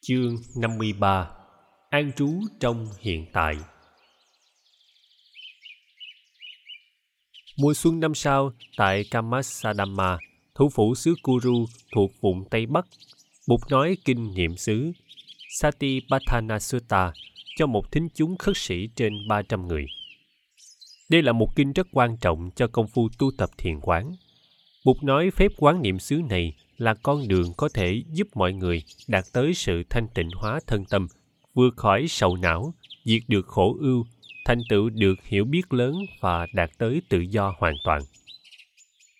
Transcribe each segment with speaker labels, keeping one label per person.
Speaker 1: Chương 53 An trú trong hiện tại Mùa xuân năm sau, tại Kamasadama, thủ phủ xứ Kuru thuộc vùng Tây Bắc, Bụt nói kinh niệm xứ Satipatthana Sutta cho một thính chúng khất sĩ trên 300 người. Đây là một kinh rất quan trọng cho công phu tu tập thiền quán. Bụt nói phép quán niệm xứ này là con đường có thể giúp mọi người đạt tới sự thanh tịnh hóa thân tâm, vượt khỏi sầu não, diệt được khổ ưu, thành tựu được hiểu biết lớn và đạt tới tự do hoàn toàn.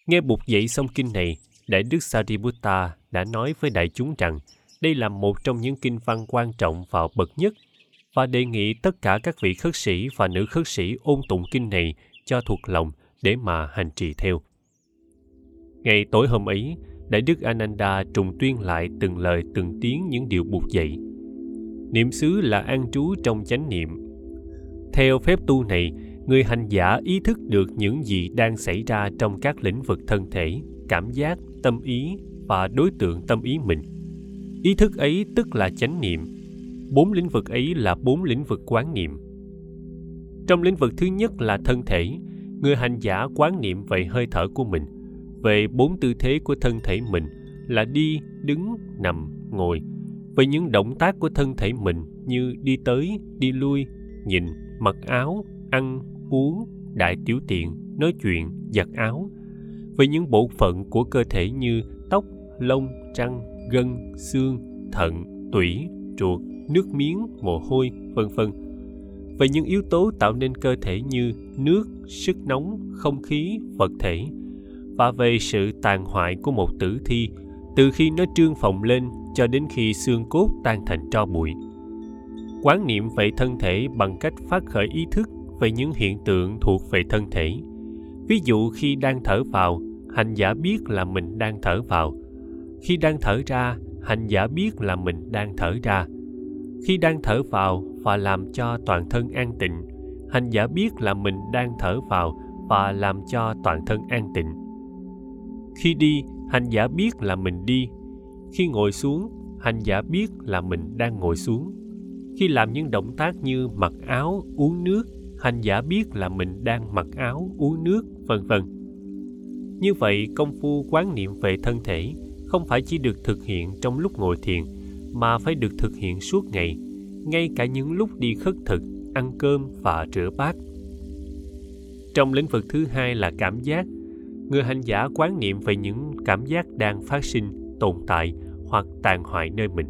Speaker 1: Nghe bục dạy xong kinh này, Đại Đức Sariputta đã nói với đại chúng rằng đây là một trong những kinh văn quan trọng và bậc nhất và đề nghị tất cả các vị khất sĩ và nữ khất sĩ ôn tụng kinh này cho thuộc lòng để mà hành trì theo. Ngày tối hôm ấy, Đại Đức Ananda trùng tuyên lại từng lời từng tiếng những điều buộc dạy. Niệm xứ là an trú trong chánh niệm. Theo phép tu này, người hành giả ý thức được những gì đang xảy ra trong các lĩnh vực thân thể, cảm giác, tâm ý và đối tượng tâm ý mình. Ý thức ấy tức là chánh niệm. Bốn lĩnh vực ấy là bốn lĩnh vực quán niệm. Trong lĩnh vực thứ nhất là thân thể, người hành giả quán niệm về hơi thở của mình về bốn tư thế của thân thể mình là đi, đứng, nằm, ngồi. Về những động tác của thân thể mình như đi tới, đi lui, nhìn, mặc áo, ăn, uống, đại tiểu tiện, nói chuyện, giặt áo. Về những bộ phận của cơ thể như tóc, lông răng gân, xương, thận, tủy, ruột, nước miếng, mồ hôi, vân vân. Về những yếu tố tạo nên cơ thể như nước, sức nóng, không khí, vật thể và về sự tàn hoại của một tử thi, từ khi nó trương phồng lên cho đến khi xương cốt tan thành tro bụi. Quán niệm về thân thể bằng cách phát khởi ý thức về những hiện tượng thuộc về thân thể. Ví dụ khi đang thở vào, hành giả biết là mình đang thở vào. Khi đang thở ra, hành giả biết là mình đang thở ra. Khi đang thở vào và làm cho toàn thân an tịnh, hành giả biết là mình đang thở vào và làm cho toàn thân an tịnh khi đi, hành giả biết là mình đi. Khi ngồi xuống, hành giả biết là mình đang ngồi xuống. Khi làm những động tác như mặc áo, uống nước, hành giả biết là mình đang mặc áo, uống nước, vân vân. Như vậy, công phu quán niệm về thân thể không phải chỉ được thực hiện trong lúc ngồi thiền, mà phải được thực hiện suốt ngày, ngay cả những lúc đi khất thực, ăn cơm và rửa bát. Trong lĩnh vực thứ hai là cảm giác người hành giả quán niệm về những cảm giác đang phát sinh, tồn tại hoặc tàn hoại nơi mình.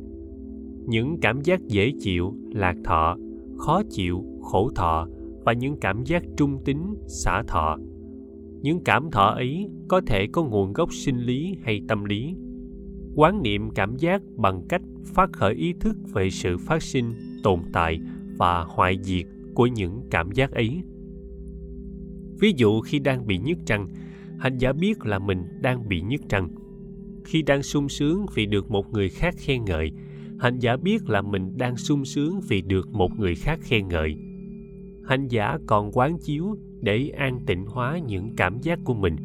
Speaker 1: Những cảm giác dễ chịu, lạc thọ, khó chịu, khổ thọ và những cảm giác trung tính, xả thọ. Những cảm thọ ấy có thể có nguồn gốc sinh lý hay tâm lý. Quán niệm cảm giác bằng cách phát khởi ý thức về sự phát sinh, tồn tại và hoại diệt của những cảm giác ấy. Ví dụ khi đang bị nhức răng hành giả biết là mình đang bị nhức răng khi đang sung sướng vì được một người khác khen ngợi, hành giả biết là mình đang sung sướng vì được một người khác khen ngợi. Hành giả còn quán chiếu để an tịnh hóa những cảm giác của mình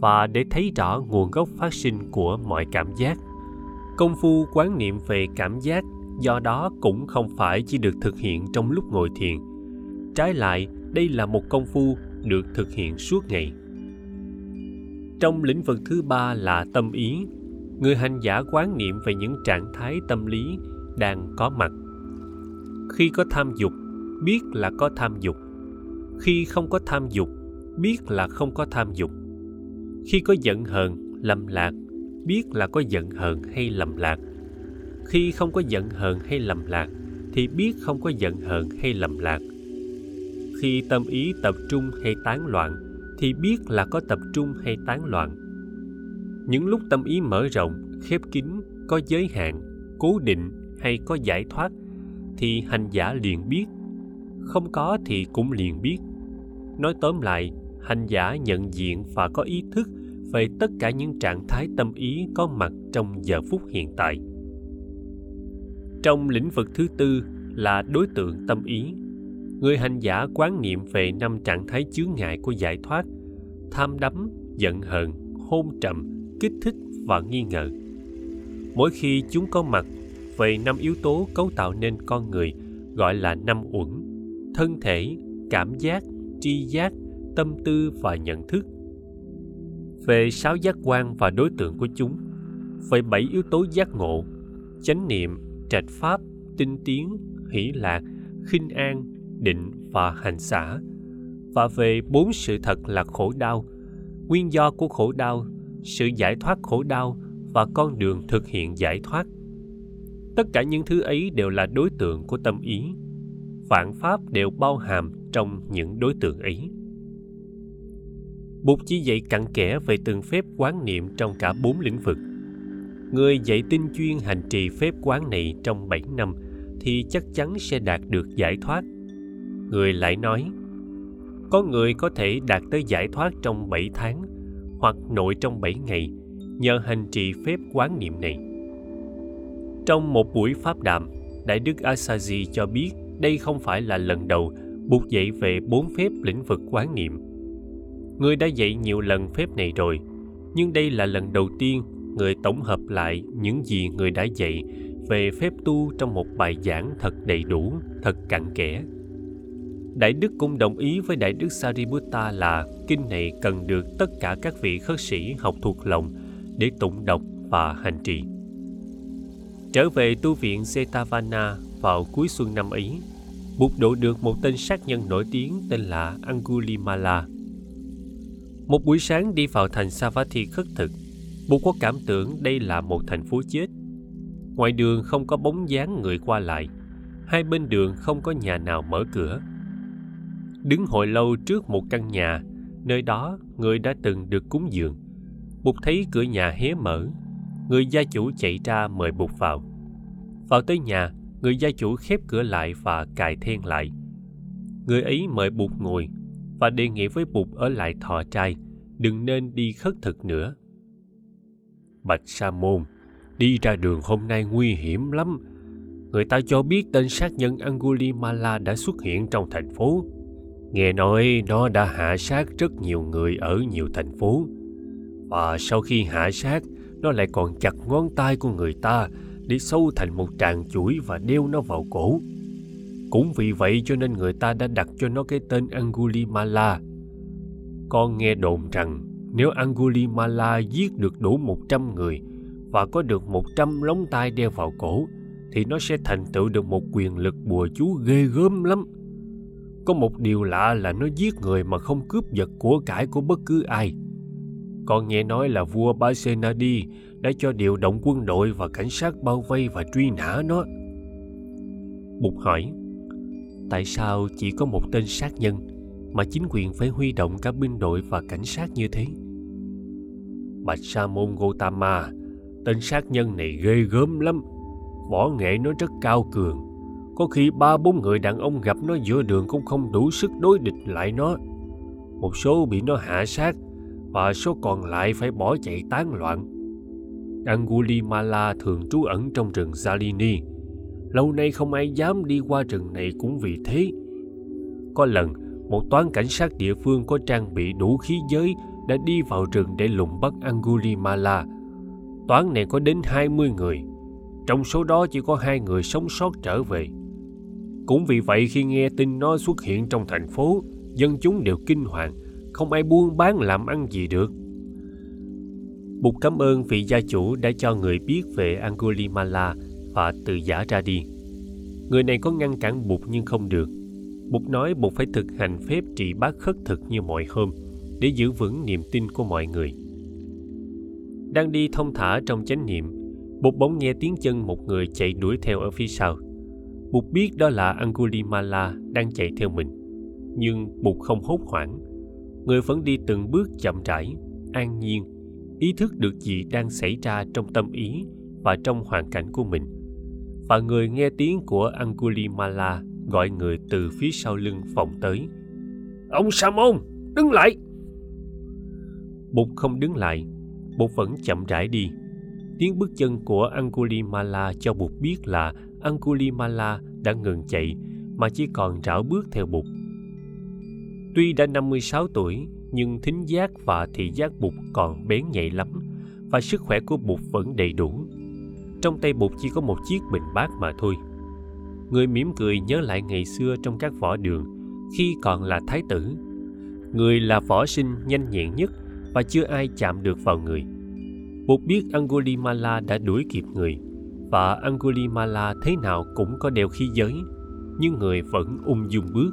Speaker 1: và để thấy rõ nguồn gốc phát sinh của mọi cảm giác. Công phu quán niệm về cảm giác, do đó cũng không phải chỉ được thực hiện trong lúc ngồi thiền. Trái lại, đây là một công phu được thực hiện suốt ngày trong lĩnh vực thứ ba là tâm ý. Người hành giả quán niệm về những trạng thái tâm lý đang có mặt. Khi có tham dục, biết là có tham dục. Khi không có tham dục, biết là không có tham dục. Khi có giận hờn, lầm lạc, biết là có giận hờn hay lầm lạc. Khi không có giận hờn hay lầm lạc, thì biết không có giận hờn hay lầm lạc. Khi tâm ý tập trung hay tán loạn thì biết là có tập trung hay tán loạn. Những lúc tâm ý mở rộng, khép kín, có giới hạn, cố định hay có giải thoát, thì hành giả liền biết. Không có thì cũng liền biết. Nói tóm lại, hành giả nhận diện và có ý thức về tất cả những trạng thái tâm ý có mặt trong giờ phút hiện tại. Trong lĩnh vực thứ tư là đối tượng tâm ý người hành giả quán niệm về năm trạng thái chướng ngại của giải thoát, tham đắm, giận hờn, hôn trầm, kích thích và nghi ngờ. Mỗi khi chúng có mặt về năm yếu tố cấu tạo nên con người, gọi là năm uẩn, thân thể, cảm giác, tri giác, tâm tư và nhận thức. Về sáu giác quan và đối tượng của chúng, về bảy yếu tố giác ngộ, chánh niệm, trạch pháp, tinh tiến, hỷ lạc, khinh an định và hành xả và về bốn sự thật là khổ đau, nguyên do của khổ đau, sự giải thoát khổ đau và con đường thực hiện giải thoát tất cả những thứ ấy đều là đối tượng của tâm ý vạn pháp đều bao hàm trong những đối tượng ấy Bụt chỉ dạy cặn kẽ về từng phép quán niệm trong cả bốn lĩnh vực. Người dạy tinh chuyên hành trì phép quán này trong 7 năm thì chắc chắn sẽ đạt được giải thoát. Người lại nói, có người có thể đạt tới giải thoát trong 7 tháng hoặc nội trong 7 ngày nhờ hành trì phép quán niệm này. Trong một buổi pháp đàm, Đại đức Asaji cho biết đây không phải là lần đầu buộc dạy về bốn phép lĩnh vực quán niệm. Người đã dạy nhiều lần phép này rồi, nhưng đây là lần đầu tiên người tổng hợp lại những gì người đã dạy về phép tu trong một bài giảng thật đầy đủ, thật cặn kẽ. Đại Đức cũng đồng ý với Đại Đức Sariputta là kinh này cần được tất cả các vị khất sĩ học thuộc lòng để tụng đọc và hành trì. Trở về tu viện Setavana vào cuối xuân năm ấy, Bụt độ được một tên sát nhân nổi tiếng tên là Angulimala. Một buổi sáng đi vào thành Savatthi khất thực, Bụt có cảm tưởng đây là một thành phố chết. Ngoài đường không có bóng dáng người qua lại, hai bên đường không có nhà nào mở cửa. Đứng hồi lâu trước một căn nhà, nơi đó người đã từng được cúng dường. Bụt thấy cửa nhà hé mở, người gia chủ chạy ra mời Bụt vào. Vào tới nhà, người gia chủ khép cửa lại và cài then lại. Người ấy mời Bụt ngồi và đề nghị với Bụt ở lại thọ trai, đừng nên đi khất thực nữa. Bạch Sa Môn, đi ra đường hôm nay nguy hiểm lắm. Người ta cho biết tên sát nhân Angulimala đã xuất hiện trong thành phố. Nghe nói nó đã hạ sát rất nhiều người ở nhiều thành phố. Và sau khi hạ sát, nó lại còn chặt ngón tay của người ta để sâu thành một tràng chuỗi và đeo nó vào cổ. Cũng vì vậy cho nên người ta đã đặt cho nó cái tên Angulimala. Con nghe đồn rằng nếu Angulimala giết được đủ 100 người và có được 100 lóng tai đeo vào cổ thì nó sẽ thành tựu được một quyền lực bùa chú ghê gớm lắm. Có một điều lạ là nó giết người mà không cướp giật của cải của bất cứ ai. Con nghe nói là vua Basenadi đã cho điều động quân đội và cảnh sát bao vây và truy nã nó. Bụt hỏi, tại sao chỉ có một tên sát nhân mà chính quyền phải huy động cả binh đội và cảnh sát như thế? Bạch Sa môn Gotama, tên sát nhân này ghê gớm lắm. Võ nghệ nó rất cao cường. Có khi ba bốn người đàn ông gặp nó giữa đường cũng không đủ sức đối địch lại nó. Một số bị nó hạ sát và số còn lại phải bỏ chạy tán loạn. Angulimala thường trú ẩn trong rừng Salini. Lâu nay không ai dám đi qua rừng này cũng vì thế. Có lần, một toán cảnh sát địa phương có trang bị đủ khí giới đã đi vào rừng để lùng bắt Angulimala. Toán này có đến 20 người. Trong số đó chỉ có hai người sống sót trở về. Cũng vì vậy khi nghe tin nó xuất hiện trong thành phố, dân chúng đều kinh hoàng, không ai buôn bán làm ăn gì được. Bụt cảm ơn vị gia chủ đã cho người biết về Angulimala và từ giả ra đi. Người này có ngăn cản Bụt nhưng không được. Bụt nói Bụt phải thực hành phép trị bát khất thực như mọi hôm để giữ vững niềm tin của mọi người. Đang đi thông thả trong chánh niệm, Bụt bỗng nghe tiếng chân một người chạy đuổi theo ở phía sau. Bụt biết đó là Angulimala đang chạy theo mình. Nhưng Bụt không hốt hoảng. Người vẫn đi từng bước chậm rãi, an nhiên ý thức được gì đang xảy ra trong tâm ý và trong hoàn cảnh của mình và người nghe tiếng của Angulimala gọi người từ phía sau lưng vọng tới. Ông Sa môn, đứng lại! Bụt không đứng lại, Bụt vẫn chậm rãi đi. Tiếng bước chân của Angulimala cho Bụt biết là Angulimala đã ngừng chạy mà chỉ còn rảo bước theo Bụt. Tuy đã 56 tuổi, nhưng thính giác và thị giác bụt còn bén nhạy lắm và sức khỏe của bụt vẫn đầy đủ. Trong tay bụt chỉ có một chiếc bình bát mà thôi. Người mỉm cười nhớ lại ngày xưa trong các võ đường khi còn là thái tử. Người là võ sinh nhanh nhẹn nhất và chưa ai chạm được vào người. Bụt biết angulimala đã đuổi kịp người và angulimala thế nào cũng có đeo khí giới, nhưng người vẫn ung dung bước.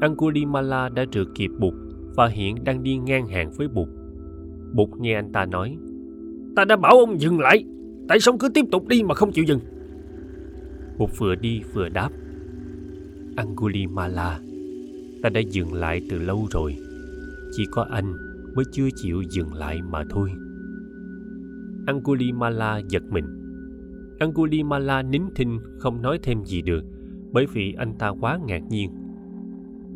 Speaker 1: Angulimala đã rượt kịp bụt và hiện đang đi ngang hàng với bụt. Bụt nghe anh ta nói, ta đã bảo ông dừng lại, tại sao cứ tiếp tục đi mà không chịu dừng? Bụt vừa đi vừa đáp, angulimala, ta đã dừng lại từ lâu rồi, chỉ có anh mới chưa chịu dừng lại mà thôi angulimala giật mình. Angulimala nín thinh, không nói thêm gì được, bởi vì anh ta quá ngạc nhiên.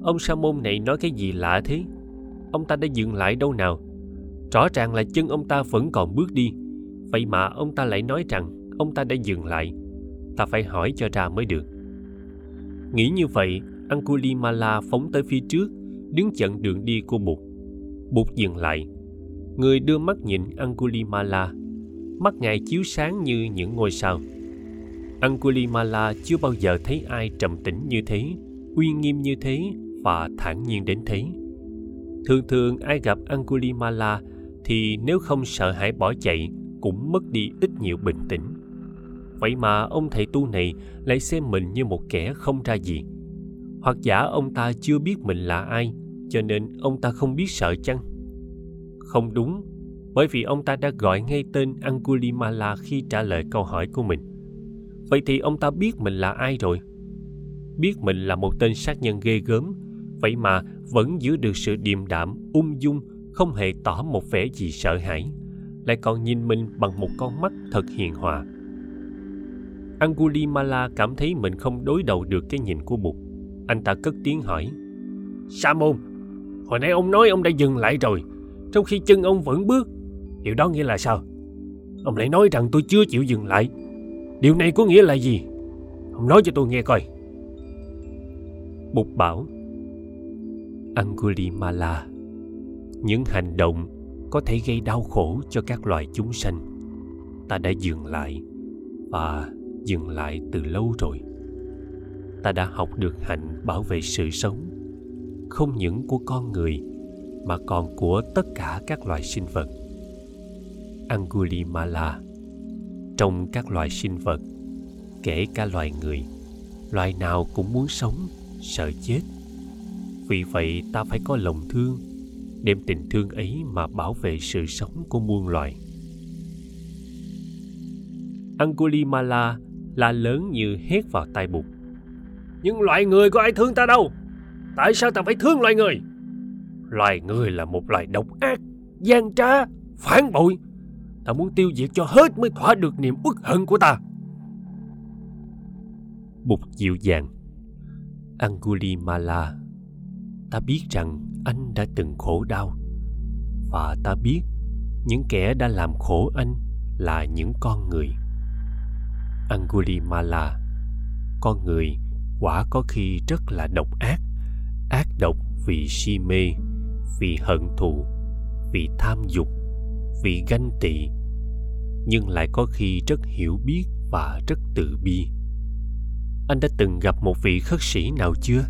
Speaker 1: Ông sa môn này nói cái gì lạ thế? Ông ta đã dừng lại đâu nào? Rõ ràng là chân ông ta vẫn còn bước đi. Vậy mà ông ta lại nói rằng ông ta đã dừng lại. Ta phải hỏi cho ra mới được. Nghĩ như vậy, angulimala phóng tới phía trước, đứng chặn đường đi của bụt bụt dừng lại. Người đưa mắt nhìn angulimala mắt ngài chiếu sáng như những ngôi sao. Angulimala chưa bao giờ thấy ai trầm tĩnh như thế, uy nghiêm như thế và thản nhiên đến thế. Thường thường ai gặp angulimala thì nếu không sợ hãi bỏ chạy cũng mất đi ít nhiều bình tĩnh. Vậy mà ông thầy tu này lại xem mình như một kẻ không ra gì. Hoặc giả ông ta chưa biết mình là ai, cho nên ông ta không biết sợ chăng? Không đúng bởi vì ông ta đã gọi ngay tên angulimala khi trả lời câu hỏi của mình. Vậy thì ông ta biết mình là ai rồi? Biết mình là một tên sát nhân ghê gớm, vậy mà vẫn giữ được sự điềm đạm, ung dung, không hề tỏ một vẻ gì sợ hãi, lại còn nhìn mình bằng một con mắt thật hiền hòa. Angulimala cảm thấy mình không đối đầu được cái nhìn của bụt. Anh ta cất tiếng hỏi, sa môn, hồi nãy ông nói ông đã dừng lại rồi, trong khi chân ông vẫn bước điều đó nghĩa là sao? Ông lại nói rằng tôi chưa chịu dừng lại. Điều này có nghĩa là gì? Ông nói cho tôi nghe coi. Bụt bảo, angulimala, những hành động có thể gây đau khổ cho các loài chúng sanh. Ta đã dừng lại và dừng lại từ lâu rồi. Ta đã học được hạnh bảo vệ sự sống, không những của con người mà còn của tất cả các loài sinh vật angulimala. Trong các loài sinh vật kể cả loài người loài nào cũng muốn sống sợ chết. Vì vậy ta phải có lòng thương đem tình thương ấy mà bảo vệ sự sống của muôn loài. Angulimala la lớn như hét vào tai bụt. Nhưng loài người có ai thương ta đâu? Tại sao ta phải thương loài người? Loài người là một loài độc ác gian trá phản bội ta muốn tiêu diệt cho hết mới thỏa được niềm uất hận của ta. Bụt dịu dàng. Angulimala, ta biết rằng anh đã từng khổ đau. Và ta biết những kẻ đã làm khổ anh là những con người. Angulimala, con người quả có khi rất là độc ác. Ác độc vì si mê, vì hận thù, vì tham dục vì ganh tị, nhưng lại có khi rất hiểu biết và rất từ bi. Anh đã từng gặp một vị khất sĩ nào chưa?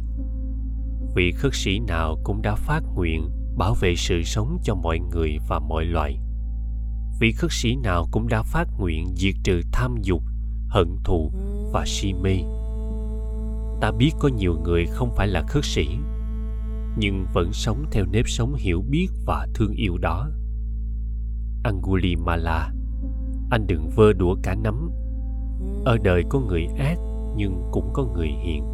Speaker 1: Vị khất sĩ nào cũng đã phát nguyện bảo vệ sự sống cho mọi người và mọi loài. Vị khất sĩ nào cũng đã phát nguyện diệt trừ tham dục, hận thù và si mê. Ta biết có nhiều người không phải là khất sĩ, nhưng vẫn sống theo nếp sống hiểu biết và thương yêu đó angulimala. Anh đừng vơ đũa cả nắm. Ở đời có người ác, nhưng cũng có người hiền.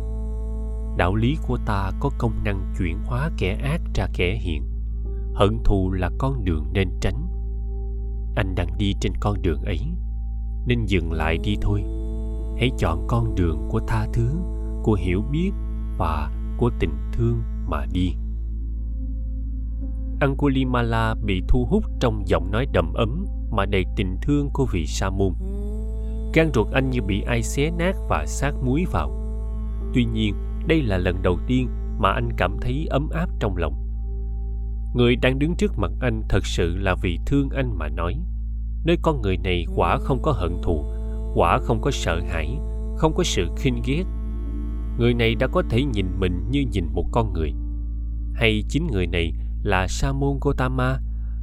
Speaker 1: Đạo lý của ta có công năng chuyển hóa kẻ ác ra kẻ hiền. Hận thù là con đường nên tránh. Anh đang đi trên con đường ấy, nên dừng lại đi thôi. Hãy chọn con đường của tha thứ, của hiểu biết và của tình thương mà đi angulimala bị thu hút trong giọng nói đầm ấm mà đầy tình thương của vị sa môn. Gan ruột anh như bị ai xé nát và sát muối vào. Tuy nhiên, đây là lần đầu tiên mà anh cảm thấy ấm áp trong lòng. Người đang đứng trước mặt anh thật sự là vì thương anh mà nói, nơi con người này quả không có hận thù, quả không có sợ hãi, không có sự khinh ghét. Người này đã có thể nhìn mình như nhìn một con người. Hay chính người này là sa môn gotama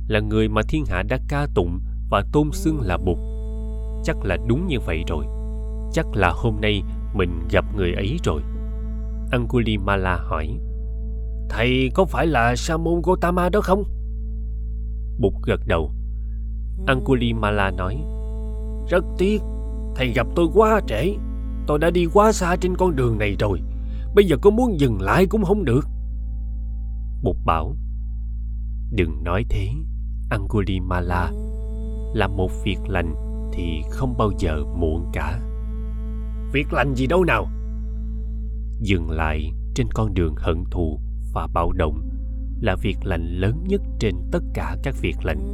Speaker 1: là người mà thiên hạ đã ca tụng và tôn xưng là bụt. Chắc là đúng như vậy rồi. Chắc là hôm nay mình gặp người ấy rồi. Angulimala hỏi thầy có phải là sa môn gotama đó không? Bụt gật đầu. Angulimala nói rất tiếc thầy gặp tôi quá trễ. Tôi đã đi quá xa trên con đường này rồi. Bây giờ có muốn dừng lại cũng không được. Bụt bảo đừng nói thế angulimala làm một việc lành thì không bao giờ muộn cả. Việc lành gì đâu nào? Dừng lại trên con đường hận thù và bạo động là việc lành lớn nhất trên tất cả các việc lành.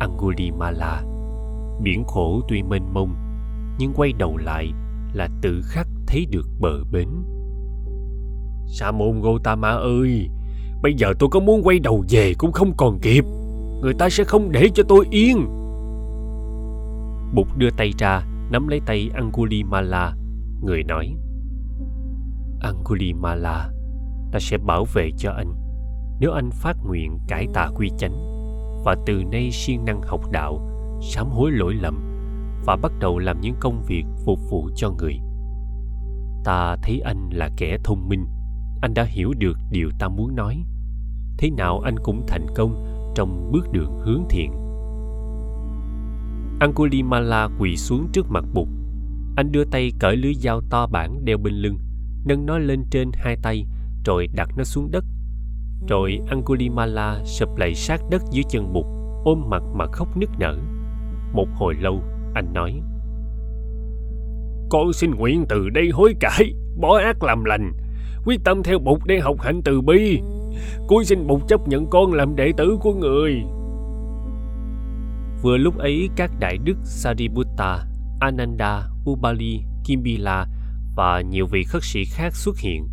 Speaker 1: Angulimala biển khổ tuy mênh mông nhưng quay đầu lại là tự khắc thấy được bờ bến. Sa môn gotama ơi bây giờ tôi có muốn quay đầu về cũng không còn kịp. Người ta sẽ không để cho tôi yên. Bụt đưa tay ra, nắm lấy tay angulimala. Người nói, angulimala, ta sẽ bảo vệ cho anh. Nếu anh phát nguyện cải tà quy chánh, và từ nay siêng năng học đạo, sám hối lỗi lầm, và bắt đầu làm những công việc phục vụ cho người, ta thấy anh là kẻ thông minh anh đã hiểu được điều ta muốn nói. Thế nào anh cũng thành công trong bước đường hướng thiện. Angulimala quỳ xuống trước mặt bụt. Anh đưa tay cởi lưới dao to bản đeo bên lưng, nâng nó lên trên hai tay, rồi đặt nó xuống đất. Rồi angulimala sụp lại sát đất dưới chân bụt, ôm mặt mà khóc nức nở. Một hồi lâu, anh nói, con xin nguyện từ đây hối cải, bỏ ác làm lành quyết tâm theo bụt để học hạnh từ bi. Cuối xin bụt chấp nhận con làm đệ tử của người. Vừa lúc ấy, các đại đức sariputta, ananda ubali kimbila và nhiều vị khất sĩ khác xuất hiện.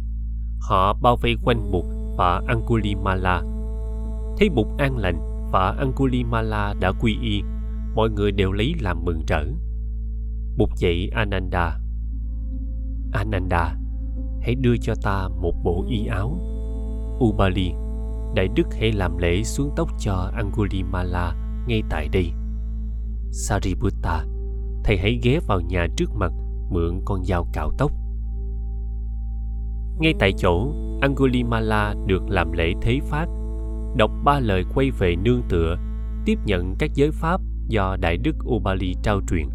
Speaker 1: Họ bao vây quanh bụt và angulimala. Thấy bụt an lành và angulimala đã quy y, mọi người đều lấy làm mừng rỡ. Bụt dạy ananda ananda hãy đưa cho ta một bộ y áo. Ubali, đại đức hãy làm lễ xuống tóc cho angulimala ngay tại đây. Sariputta, thầy hãy ghé vào nhà trước mặt, mượn con dao cạo tóc. Ngay tại chỗ, angulimala được làm lễ thế phát đọc ba lời quay về nương tựa, tiếp nhận các giới pháp do đại đức ubali trao truyền.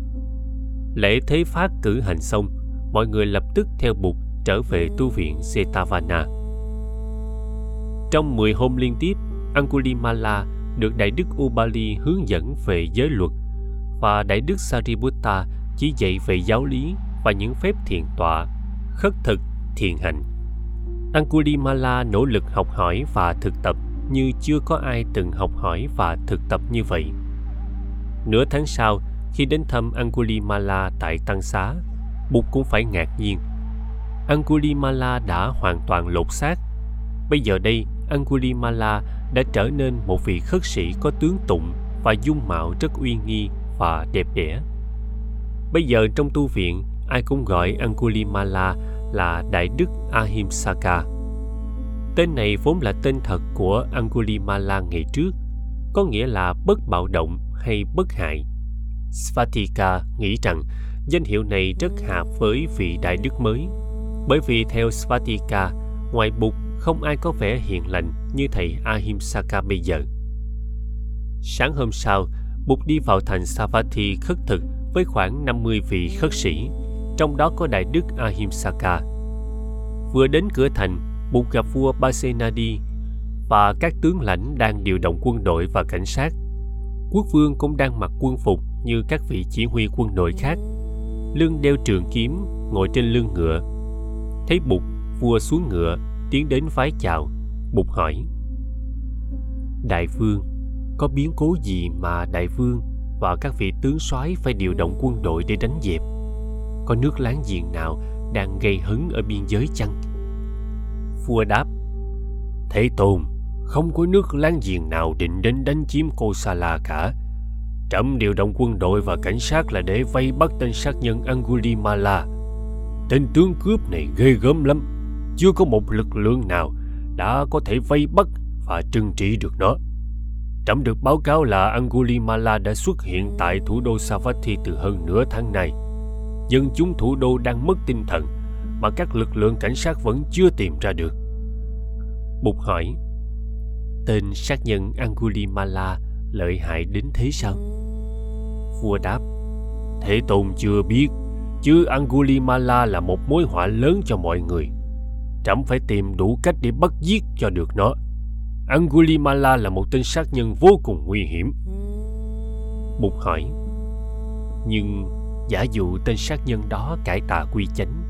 Speaker 1: Lễ thế phát cử hành xong, mọi người lập tức theo bụt trở về tu viện Setavana. Trong 10 hôm liên tiếp, Angulimala được Đại Đức Ubali hướng dẫn về giới luật và Đại Đức Sariputta chỉ dạy về giáo lý và những phép thiền tọa, khất thực, thiền hành. Angulimala nỗ lực học hỏi và thực tập như chưa có ai từng học hỏi và thực tập như vậy. Nửa tháng sau, khi đến thăm Angulimala tại Tăng Xá, Bụt cũng phải ngạc nhiên. Angulimala đã hoàn toàn lột xác. Bây giờ đây, Angulimala đã trở nên một vị khất sĩ có tướng tụng và dung mạo rất uy nghi và đẹp đẽ. Bây giờ trong tu viện, ai cũng gọi Angulimala là Đại Đức Ahimsaka. Tên này vốn là tên thật của Angulimala ngày trước, có nghĩa là bất bạo động hay bất hại. Svatika nghĩ rằng danh hiệu này rất hợp với vị đại đức mới, bởi vì theo Svatika, ngoài Bụt không ai có vẻ hiền lành như thầy Ahimsaka bây giờ. Sáng hôm sau, Bụt đi vào thành Savatthi khất thực với khoảng 50 vị khất sĩ, trong đó có Đại Đức Ahimsaka. Vừa đến cửa thành, Bụt gặp vua Basenadi và các tướng lãnh đang điều động quân đội và cảnh sát. Quốc vương cũng đang mặc quân phục như các vị chỉ huy quân đội khác, lưng đeo trường kiếm, ngồi trên lưng ngựa. Thấy Bụt, vua xuống ngựa, tiến đến vái chào. Bụt hỏi: Đại vương, có biến cố gì mà đại vương và các vị tướng soái phải điều động quân đội để đánh dẹp? Có nước láng giềng nào đang gây hấn ở biên giới chăng? Vua đáp: Thế tôn, không có nước láng giềng nào định đến đánh chiếm cô sa la cả. Trẫm điều động quân đội và cảnh sát là để vây bắt tên sát nhân Angulimala. Tên tướng cướp này ghê gớm lắm. Chưa có một lực lượng nào đã có thể vây bắt và trừng trị được nó. Trẫm được báo cáo là Angulimala đã xuất hiện tại thủ đô Savatthi từ hơn nửa tháng nay. Dân chúng thủ đô đang mất tinh thần mà các lực lượng cảnh sát vẫn chưa tìm ra được. Bụt hỏi, tên sát nhân Angulimala lợi hại đến thế sao? Vua đáp, Thế Tôn chưa biết, chứ Angulimala là một mối họa lớn cho mọi người. Trẫm phải tìm đủ cách để bắt giết cho được nó. Angulimala là một tên sát nhân vô cùng nguy hiểm. Bụt hỏi, nhưng giả dụ tên sát nhân đó cải tà quy chánh,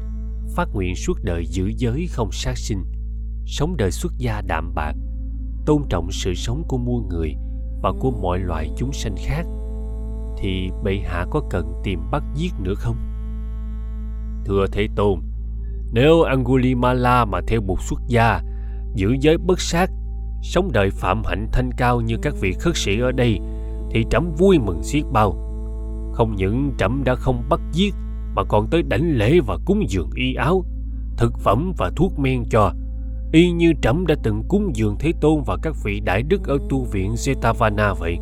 Speaker 1: phát nguyện suốt đời giữ giới không sát sinh, sống đời xuất gia đạm bạc, tôn trọng sự sống của muôn người và của mọi loại chúng sanh khác, thì bệ hạ có cần tìm bắt giết nữa không? Thưa Thế Tôn, nếu Angulimala mà theo một xuất gia, giữ giới bất sát sống đời phạm hạnh thanh cao như các vị khất sĩ ở đây thì trẫm vui mừng xiết bao. Không những trẫm đã không bắt giết mà còn tới đảnh lễ và cúng dường y áo thực phẩm và thuốc men cho. Y như trẫm đã từng cúng dường thế tôn và các vị đại đức ở tu viện Jetavana vậy.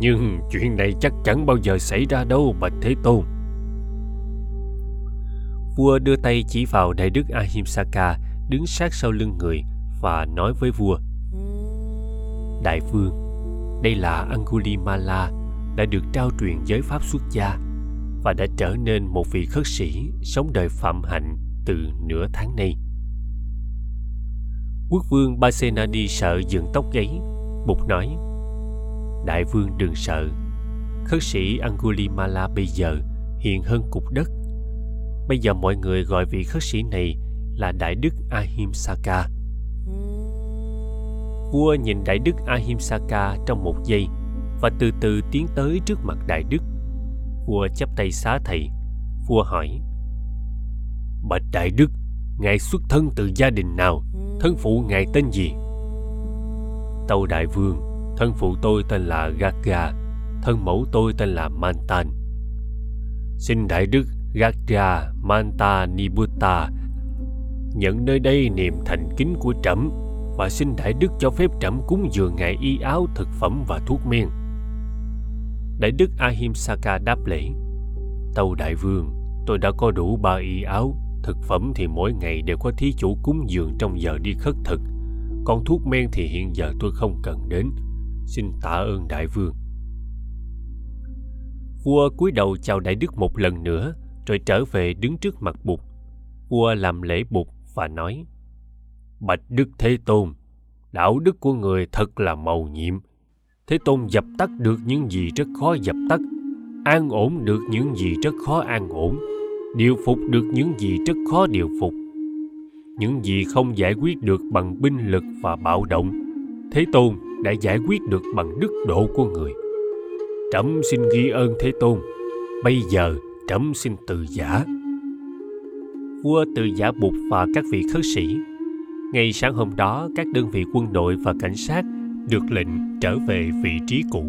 Speaker 1: Nhưng chuyện này chắc chẳng bao giờ xảy ra đâu bạch thế tôn vua đưa tay chỉ vào đại đức ahimsaka đứng sát sau lưng người và nói với vua, đại vương, đây là angulimala đã được trao truyền giới pháp xuất gia và đã trở nên một vị khất sĩ sống đời phạm hạnh từ nửa tháng nay. Quốc vương basenadi sợ dựng tóc gáy bục nói, đại vương đừng sợ, khất sĩ angulimala bây giờ hiền hơn cục đất bây giờ mọi người gọi vị khất sĩ này là đại đức ahimsaka vua nhìn đại đức ahimsaka trong một giây và từ từ tiến tới trước mặt đại đức. Vua chắp tay xá thầy. Vua hỏi, bạch đại đức, ngài xuất thân từ gia đình nào? Thân phụ ngài tên gì? Tâu đại vương, thân phụ tôi tên là gaga thân mẫu tôi tên là mantan. Xin đại đức Gatra, manta nibutta nhận nơi đây niềm thành kính của trẫm và xin đại đức cho phép trẫm cúng dường ngài y áo thực phẩm và thuốc men. Đại đức ahimsaka đáp lễ tâu đại vương tôi đã có đủ ba y áo thực phẩm thì mỗi ngày đều có thí chủ cúng dường trong giờ đi khất thực. Còn thuốc men thì hiện giờ tôi không cần đến. Xin tạ ơn đại vương. Vua cúi đầu chào đại đức một lần nữa rồi trở về đứng trước mặt bụt. Vua làm lễ bụt và nói, bạch đức thế tôn, đạo đức của người thật là màu nhiệm. Thế tôn dập tắt được những gì rất khó dập tắt, an ổn được những gì rất khó an ổn, điều phục được những gì rất khó điều phục. Những gì không giải quyết được bằng binh lực và bạo động, thế tôn đã giải quyết được bằng đức độ của người. Trẫm xin ghi ơn thế tôn. Bây giờ trẫm xin từ giả. Vua từ giả buộc và các vị khất sĩ. Ngay sáng hôm đó, các đơn vị quân đội và cảnh sát được lệnh trở về vị trí cũ.